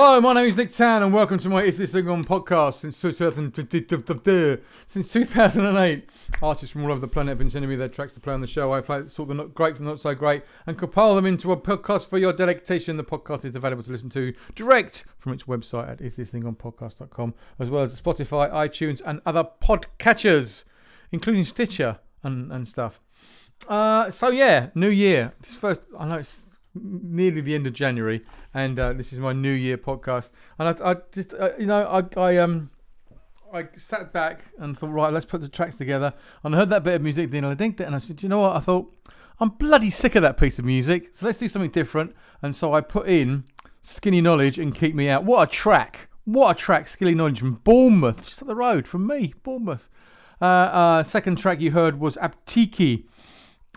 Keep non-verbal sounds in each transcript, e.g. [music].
Hi, my name is Nick Tann, and welcome to my Is This Thing On podcast since 2000, since 2008. Artists from all over the planet have been sending me their tracks to play on the show. I play sort of not great from not so great and compile them into a podcast for your delectation. The podcast is available to listen to direct from its website at isthisThingOnPodcast.com, as well as Spotify, iTunes, and other podcatchers, including Stitcher and, and stuff. Uh, so yeah, New Year. This first, I know it's nearly the end of January, and uh, this is my New Year podcast. And I, I just, uh, you know, I, I um, I sat back and thought, right, let's put the tracks together. And I heard that bit of music, then I dinked it, and I said, you know what? I thought I'm bloody sick of that piece of music, so let's do something different. And so I put in Skinny Knowledge and Keep Me Out. What a track! What a track, Skinny Knowledge from Bournemouth, just up the road from me, Bournemouth. Uh, uh, second track you heard was Aptiki,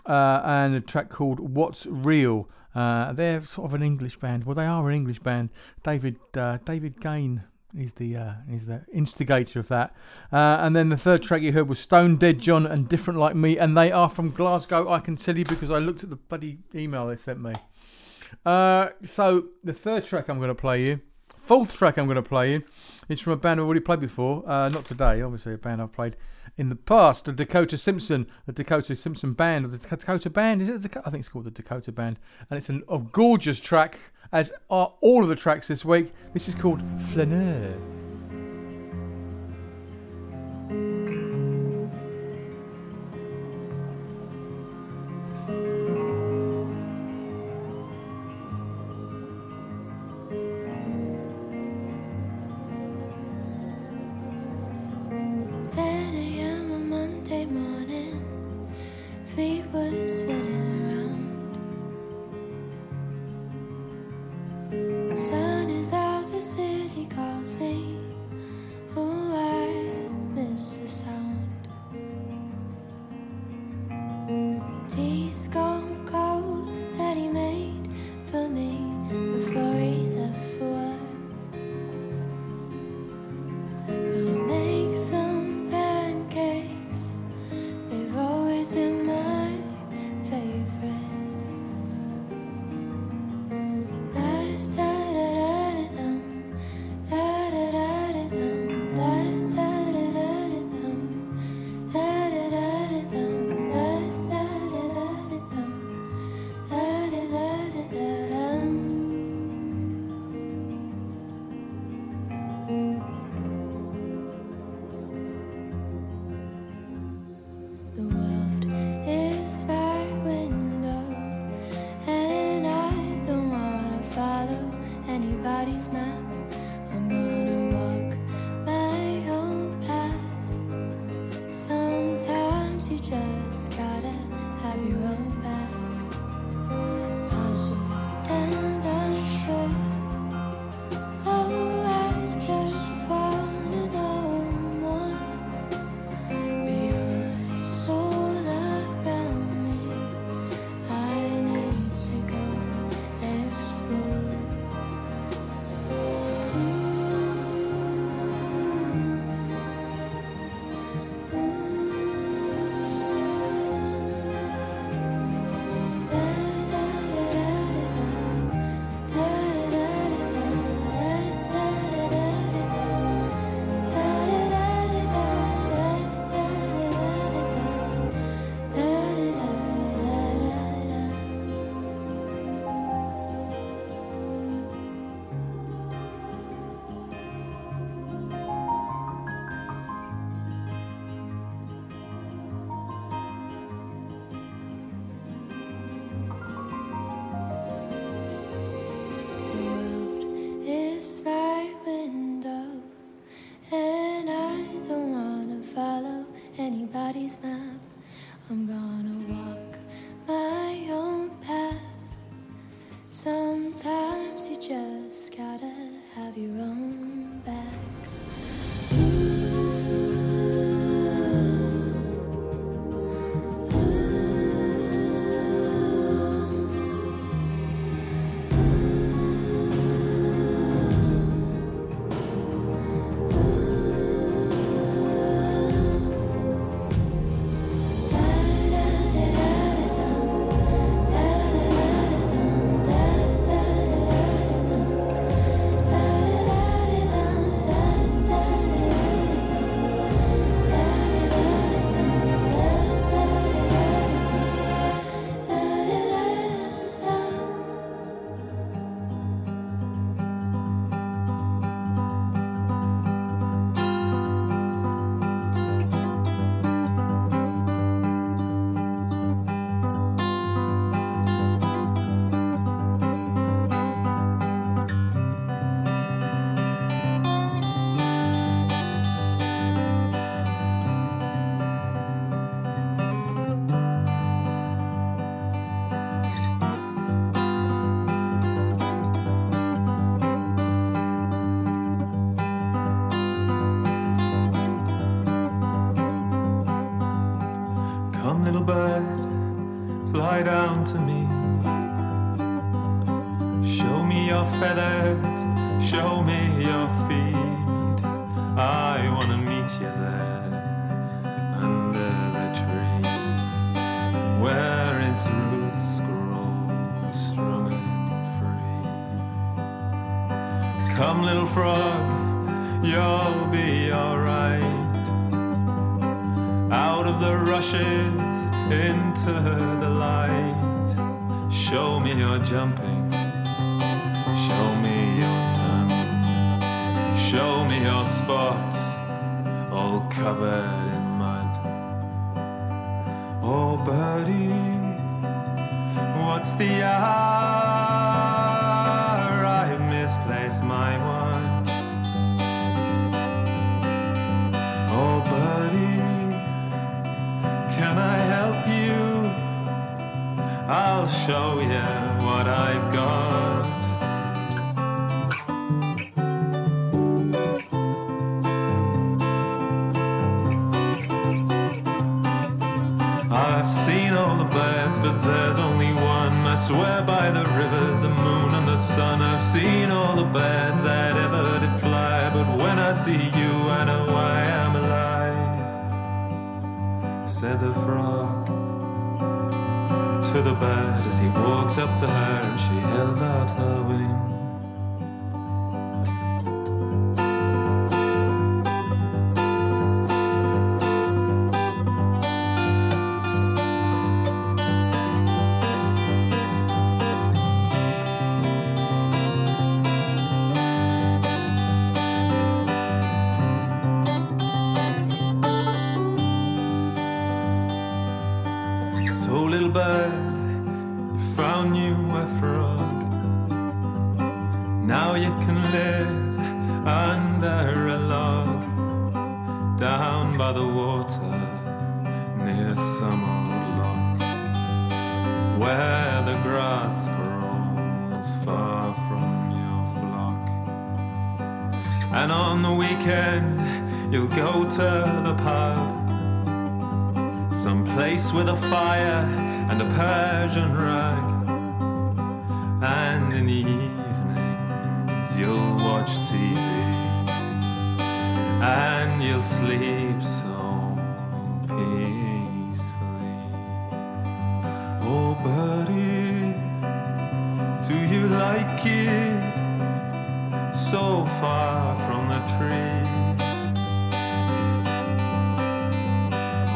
uh, and a track called What's Real. Uh, they're sort of an English band. Well, they are an English band. David uh, David Gain is the uh, is the instigator of that. Uh, and then the third track you heard was Stone Dead John and Different Like Me, and they are from Glasgow. I can tell you because I looked at the bloody email they sent me. Uh, so the third track I'm going to play you, fourth track I'm going to play you, is from a band I've already played before. Uh, not today, obviously, a band I've played in the past, the Dakota Simpson, the Dakota Simpson Band, or the Dakota Band. Is it? The, I think it's called the Dakota Band, and it's an, a gorgeous track, as are all of the tracks this week. This is called Flaneur. anybody's map. I'm gonna walk my own path. Sometimes you just gotta have your own path. Sometimes you just gotta have your own back. Feathers, show me your feet. I wanna meet you there under the tree where its roots grow strong and free. Come, little frog, you'll be alright. Out of the rushes into the light. Show me your jumping. Show me your spots all covered in mud. Oh, birdie, what's the hour? I've misplaced my watch. Oh, birdie, can I help you? I'll show you what I've got. To as he walked up to her, and she held out her wing. Far from the tree.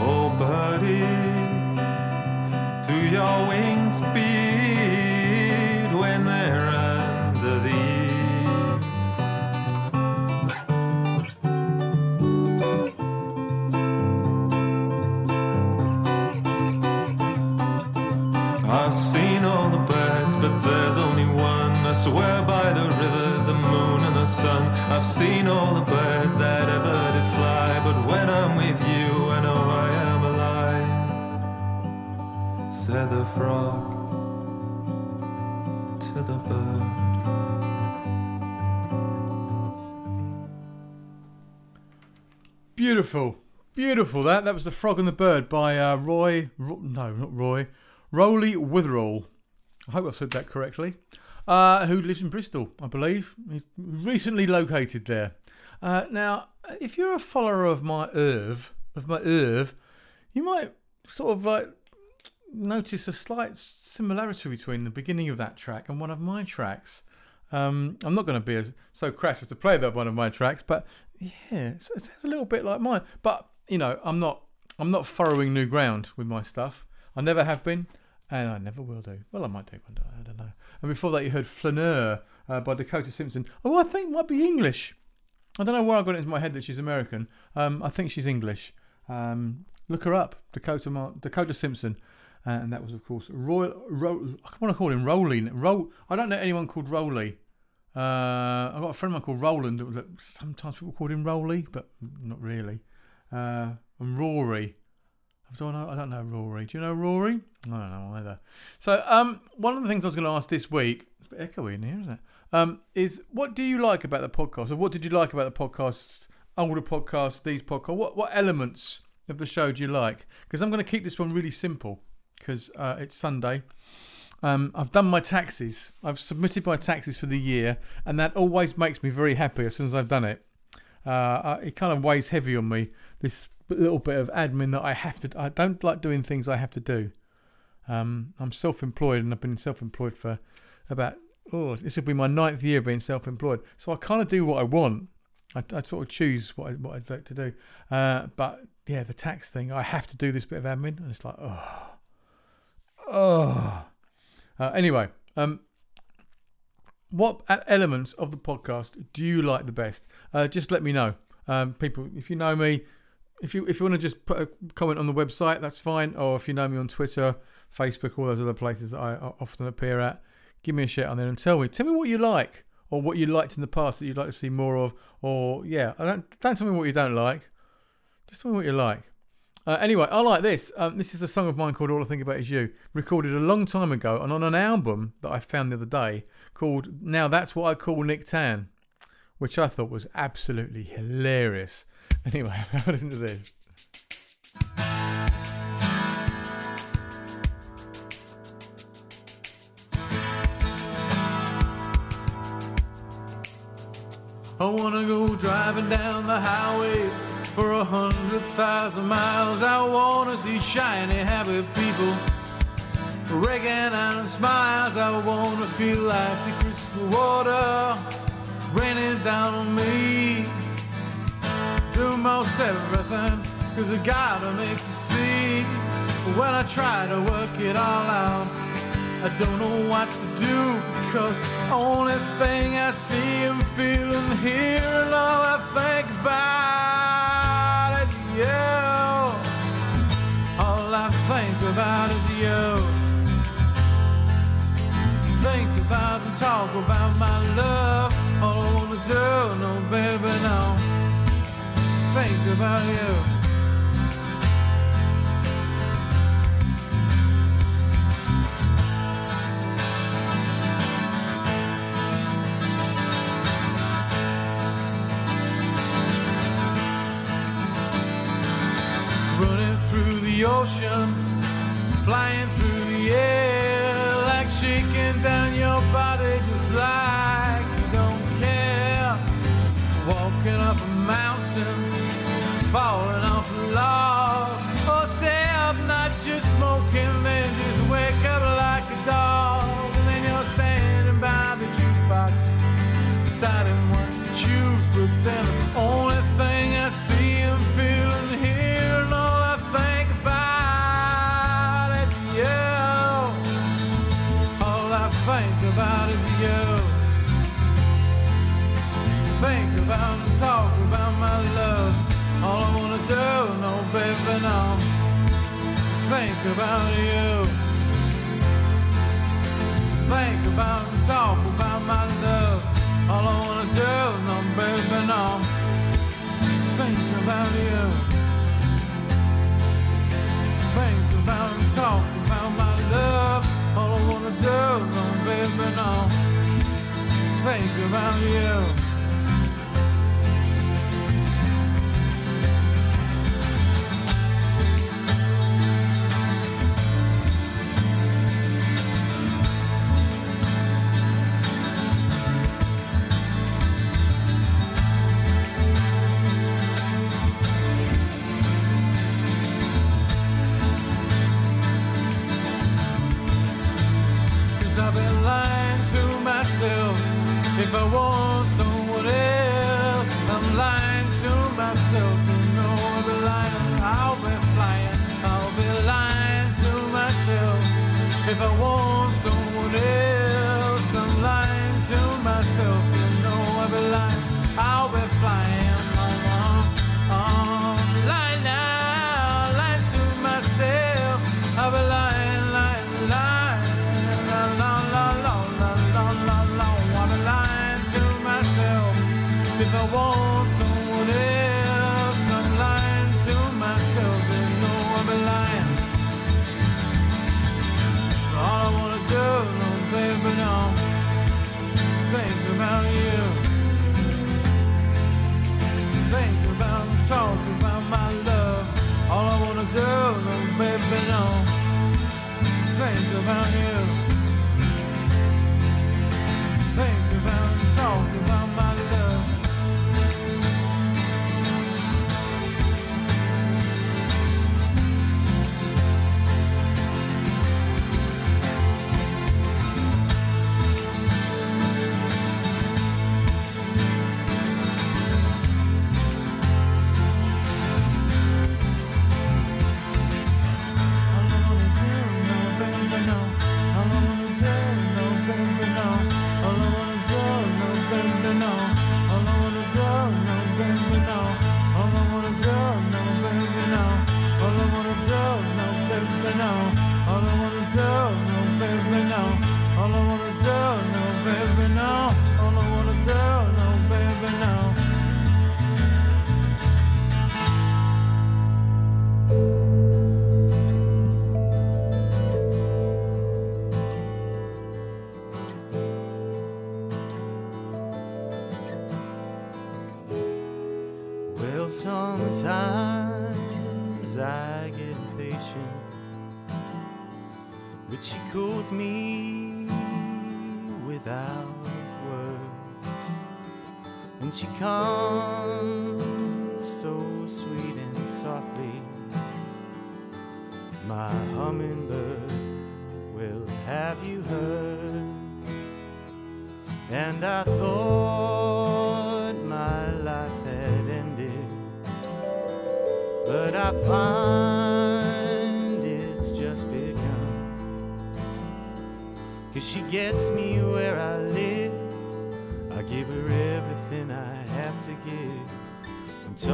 Oh, buddy, do your wings beat sun. I've seen all the birds that ever did fly, but when I'm with you, I know I am alive. Said the frog to the bird. Beautiful, beautiful. That that was the Frog and the Bird by uh, Roy. Ro- no, not Roy. Rowley Witherall. I hope I've said that correctly. Uh, who lives in Bristol, I believe. He's recently located there. Uh, now, if you're a follower of my Irv, of my Irv, you might sort of like notice a slight similarity between the beginning of that track and one of my tracks. Um, I'm not going to be as, so crass as to play that one of my tracks, but yeah, it sounds a little bit like mine. But you know, I'm not I'm not furrowing new ground with my stuff. I never have been, and I never will do. Well, I might do one day. I don't know. And before that, you heard Flaneur uh, by Dakota Simpson. Oh, I think might be English. I don't know where I got it into my head that she's American. Um, I think she's English. Um, look her up, Dakota Mar- Dakota Simpson. Uh, and that was, of course, Roy. Ro- I want to call him Rolly. Ro- I don't know anyone called Rolly. Uh, I've got a friend of mine called Roland. that- Sometimes people call him Rolly, but not really. Uh, and Rory. I don't know. I don't know Rory. Do you know Rory? I don't know either. So, um, one of the things I was going to ask this week, it's a bit echoey in here, isn't it? Um, is what do you like about the podcast, or what did you like about the podcasts, older podcasts, these podcasts? What what elements of the show do you like? Because I'm going to keep this one really simple because uh, it's Sunday. Um, I've done my taxes. I've submitted my taxes for the year, and that always makes me very happy as soon as I've done it. Uh, it kind of weighs heavy on me. This little bit of admin that I have to. I don't like doing things I have to do. Um, I'm self-employed, and I've been self-employed for about oh, this will be my ninth year being self-employed. So I kind of do what I want. I, I sort of choose what I, what I'd like to do. Uh, but yeah, the tax thing, I have to do this bit of admin, and it's like oh, oh. Uh, anyway, um, what elements of the podcast do you like the best? Uh, just let me know. Um, people, if you know me, if you if you want to just put a comment on the website, that's fine. Or if you know me on Twitter, Facebook, all those other places that I often appear at, give me a shout on there and tell me. Tell me what you like or what you liked in the past that you'd like to see more of. Or yeah, don't don't tell me what you don't like. Just tell me what you like. Uh, anyway, I like this. Um, this is a song of mine called All I Think About Is You, recorded a long time ago and on an album that I found the other day called Now That's What I Call Nick Tann, which I thought was absolutely hilarious. Anyway, have a listen to this. I wanna go driving down the highway for a hundred thousand miles. I wanna see shiny, happy people, wrecking and smiles. I wanna feel like crystal water raining down on me. Do most everything, cause I gotta make you see. When I try to work it all out, I don't know what to do because only thing I see and feel and hear and all I think about is you. All I think about is you. Think about and talk about my love. All I wanna do, no baby, no. Think about you. Running through the ocean, flying through the air, like shaking down your body just like you don't care. Walking up a mountain, falling off a log, Think about you. Think about and talk about my love. All I wanna do, no baby, no. Think about you. Think about and talk about my love. All I wanna do, no baby, no. Think about you. If I want someone else, I'm lying to myself. You know I'll be lying, I'll be flying. I'll be lying to myself. If I want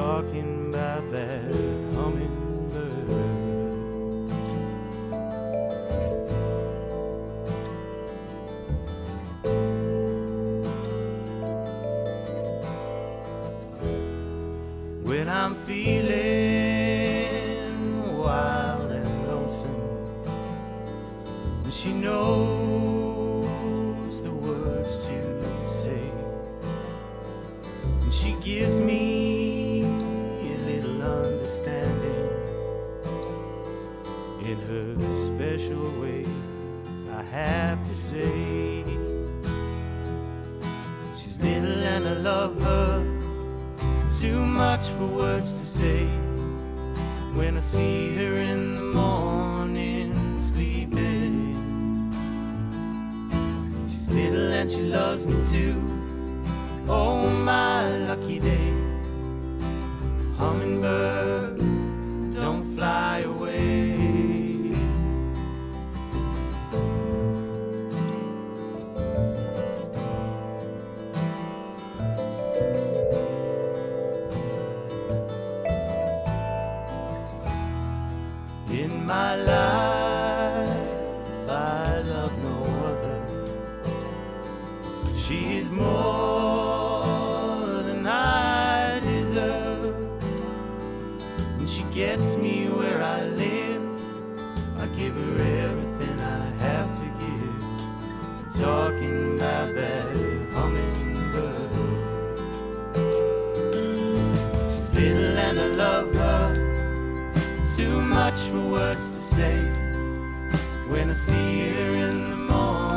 talking about that hummingbird. Gets me where I live. I give her everything I have to give. Talking about that hummingbird. She's little and I love her too much for words to say. When I see her in the morning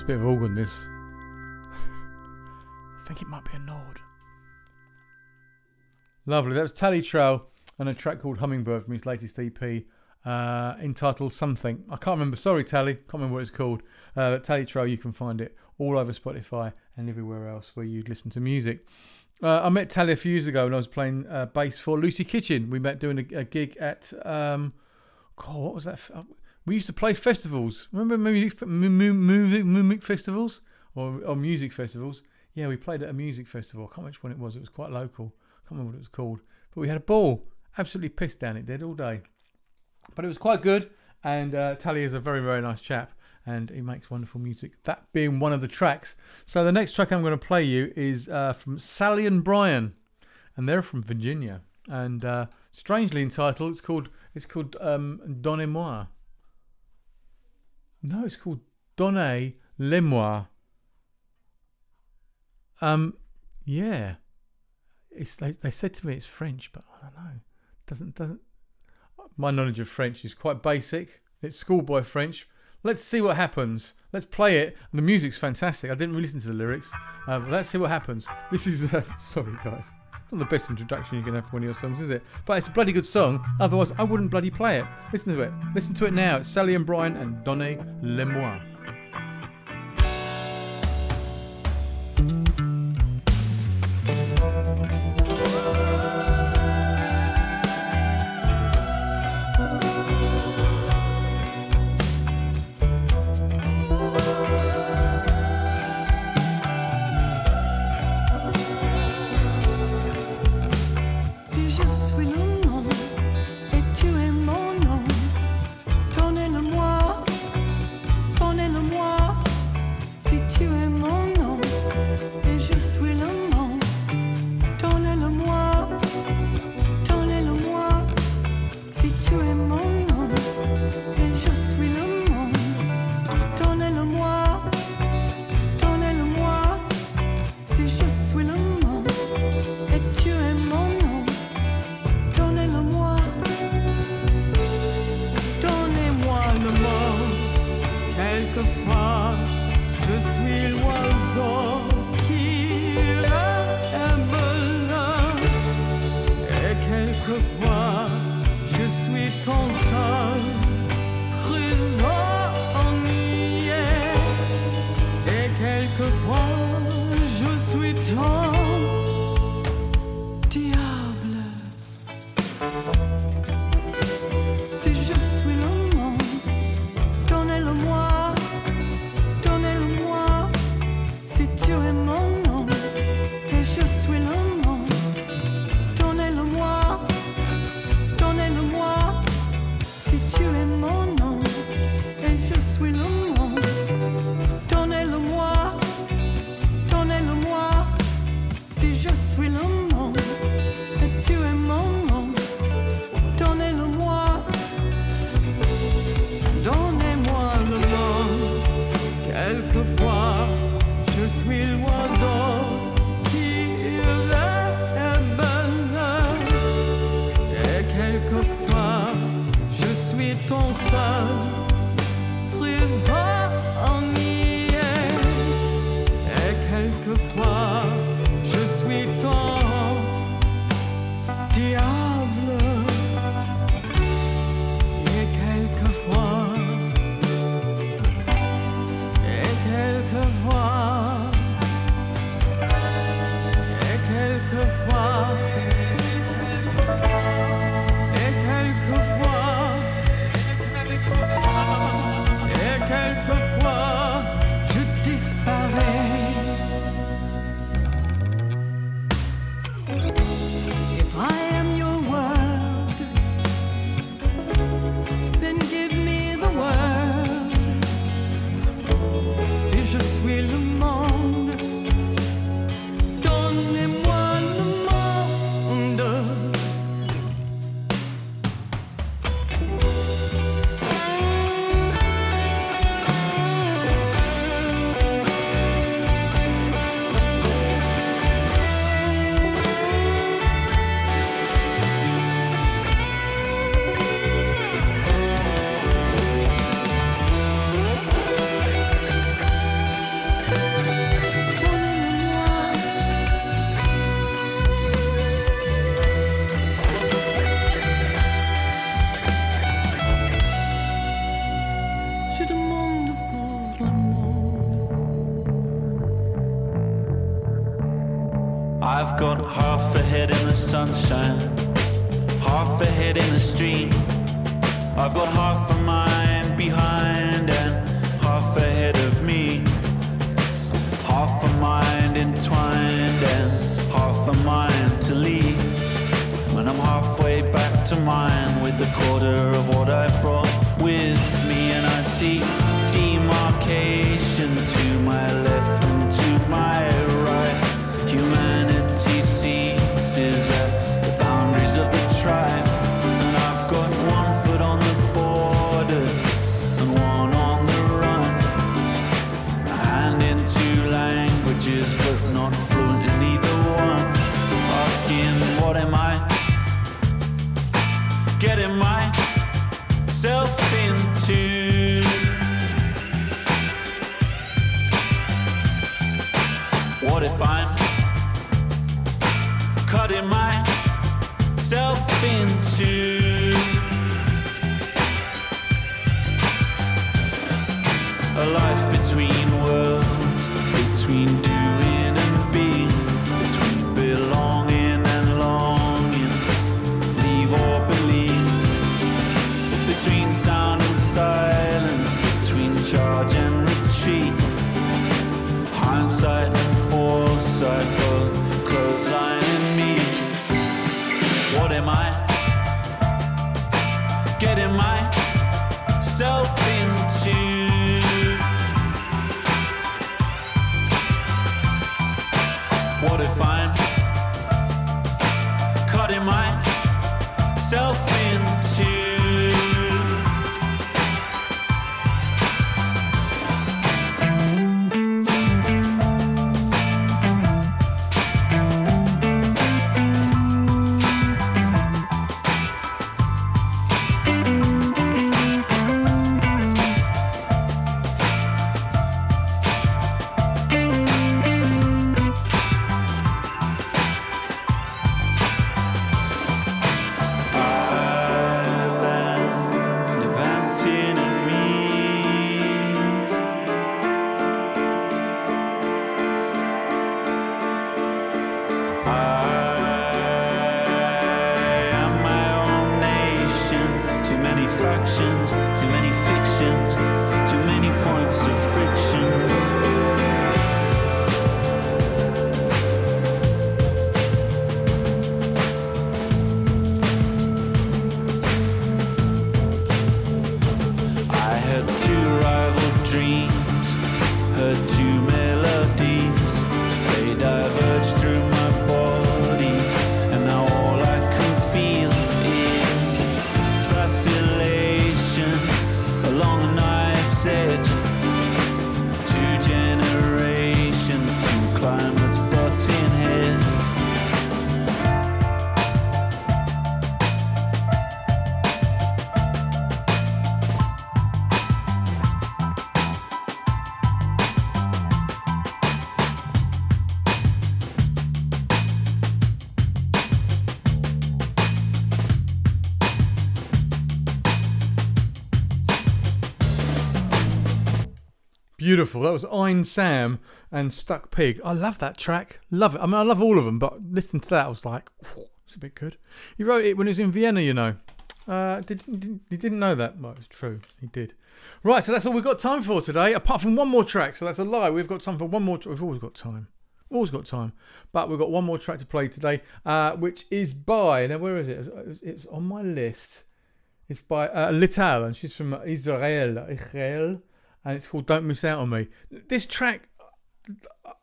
Nice bit of organ, this. I think it might be a Nord. Lovely. That was Tally Trail and a track called Hummingbird from his latest EP uh, entitled Something. I can't remember. Sorry, Tally. Can't remember what it's called. Uh, Tally Trail, you can find it all over Spotify and everywhere else where you'd listen to music. Uh, I met Tally a few years ago when I was playing uh, bass for Lucy Kitchen. We met doing a, a gig at, um, God, what was that? We used to play festivals. Remember music, music, music festivals or, or music festivals? Yeah, we played at a music festival. I can't remember one it was. It was quite local. I can't remember what it was called. But we had a ball. Absolutely pissed down it did all day. But it was quite good. And uh, Tally is a very, very nice chap. And he makes wonderful music. That being one of the tracks. So the next track I'm going to play you is uh, from Sally and Brian. And they're from Virginia. And uh, strangely entitled, it's called it's called um, Donnez-moi. No, it's called Donnez-le-moi. Um, yeah. It's they, they said to me it's French, but I don't know. Doesn't doesn't. My knowledge of French is quite basic. It's schoolboy French. Let's see what happens. Let's play it. The music's fantastic. I didn't really listen to the lyrics. Uh, let's see what happens. This is uh, [laughs] sorry guys. It's not the best introduction you can have for one of your songs, is it? But it's a bloody good song. Otherwise, I wouldn't bloody play it. Listen to it. Listen to it now. It's Sally and Brian and Donnez-le-moi. sunshine, half a head in I'm cutting myself into a life between worlds, too many fictions, too many points of friction. Beautiful. That was Ein Sam and Stuck Pig. I love that track. Love it. I mean, I love all of them, but listening to that, I was like, it's a bit good. He wrote it when he was in Vienna, you know. Uh, did, did, he didn't know that? Well, it's true. He did. Right, so that's all we've got time for today, apart from one more track. So that's a lie. We've got time for one more. Tra- we've always got time. We've always got time. But we've got one more track to play today, uh, which is by. Now, where is it? It's, it's on my list. It's by uh, Lital, and she's from Israel. Israel. And it's called Don't Miss Out on Me. This track,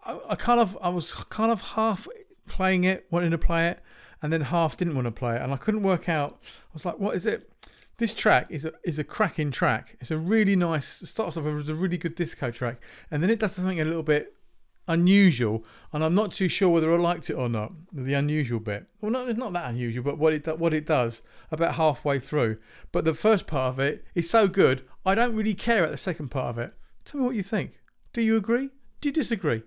I, I kind of, I was kind of half playing it, wanting to play it, and then half didn't want to play it, and I couldn't work out. I was like, what is it? This track is a is a cracking track. It's a really nice. Starts off as a really good disco track, and then it does something a little bit unusual, and I'm not too sure whether I liked it or not. The unusual bit. Well, no, it's not that unusual, but what it what it does about halfway through. But the first part of it is so good, I don't really care at the second part of it. Tell me what you think. Do you agree? Do you disagree?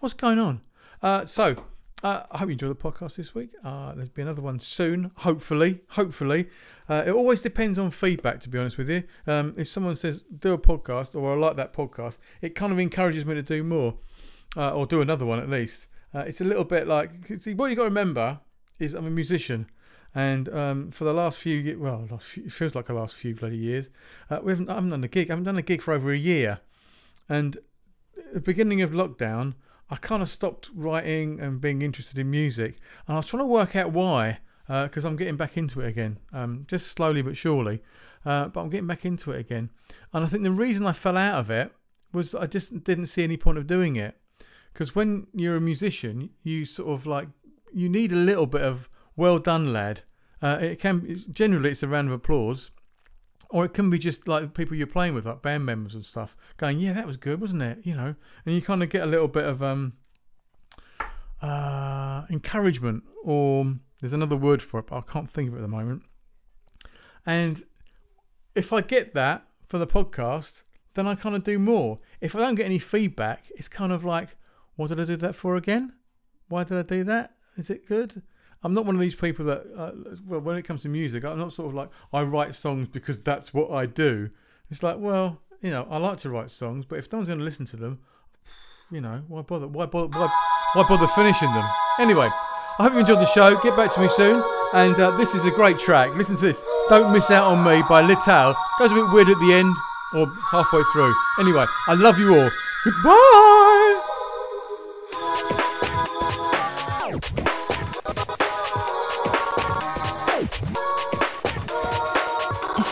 What's going on? Uh, so. Uh, I hope you enjoy the podcast this week. Uh, there'll be another one soon, hopefully. Hopefully, uh, it always depends on feedback. To be honest with you, um, if someone says do a podcast or I like that podcast, it kind of encourages me to do more uh, or do another one at least. Uh, it's a little bit like see what you got to remember is I'm a musician, And um, for the last few, well, last few, it feels like the last few bloody years, uh, we haven't, I haven't done a gig. I haven't done a gig for over a year. And the beginning of lockdown, I kind of stopped writing and being interested in music. And I was trying to work out why, because I'm getting back into it again, um, just slowly but surely. Uh, but I'm getting back into it again. And I think the reason I fell out of it was I just didn't see any point of doing it. Because when you're a musician, you sort of like you need a little bit of well done, lad. Uh, it can it's, generally it's a round of applause, or it can be just like people you're playing with, like band members and stuff, going, "Yeah, that was good, wasn't it?" You know, and you kind of get a little bit of um, uh, encouragement, or there's another word for it, but I can't think of it at the moment. And if I get that for the podcast, then I kind of do more. If I don't get any feedback, it's kind of like, what did I do that for again? Why did I do that? Is it good? I'm not one of these people that, uh, well, when it comes to music, I'm not sort of like, I write songs because that's what I do. It's like, well, you know, I like to write songs, but if no one's going to listen to them, [sighs] you know, why bother? Why bother? Why, why bother finishing them? Anyway, I hope you enjoyed the show. Get back to me soon. And uh, this is a great track. Listen to this. Don't Miss Out on Me by Lital. Goes a bit weird at the end or halfway through. Anyway, I love you all. Goodbye.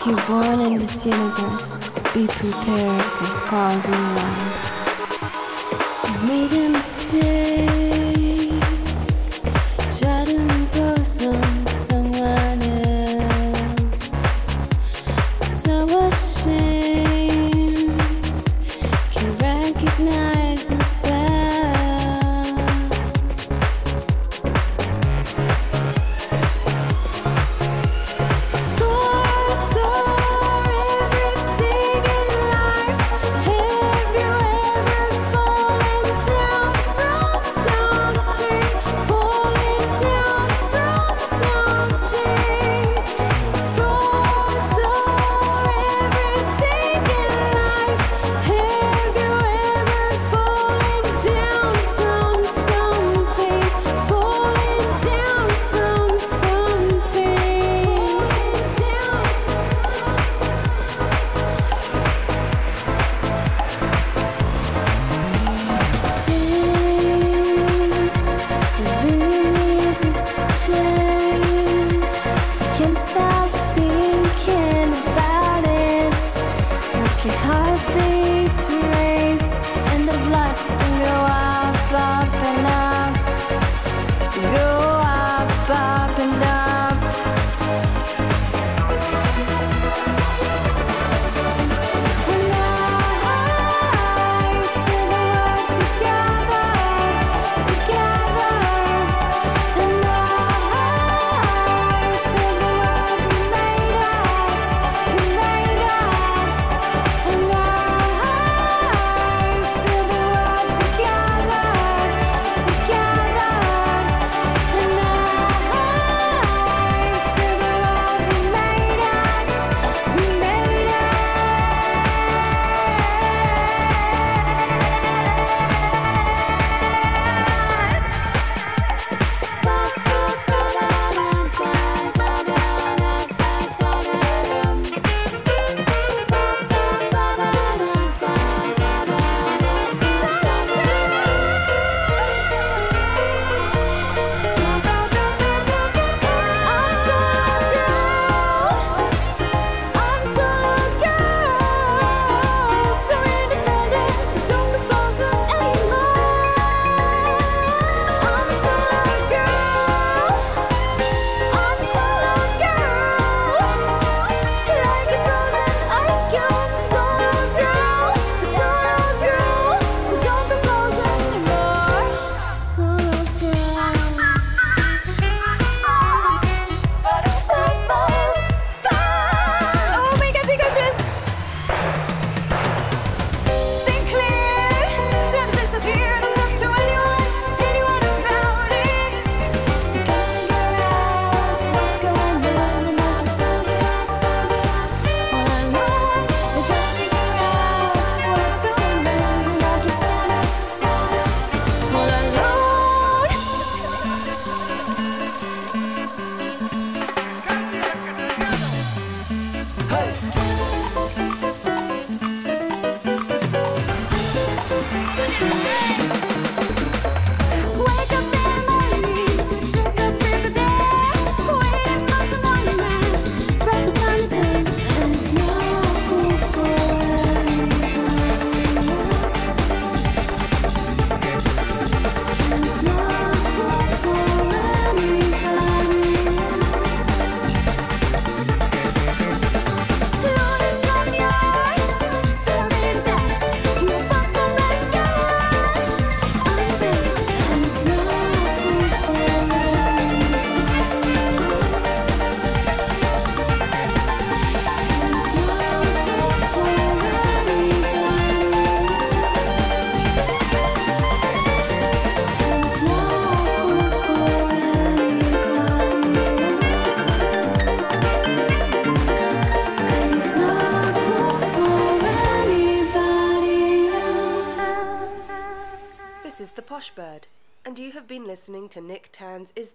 You're born in this universe, be prepared for scars and life. You've made a mistake.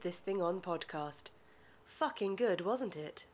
This Thing On podcast. Fucking good, wasn't it?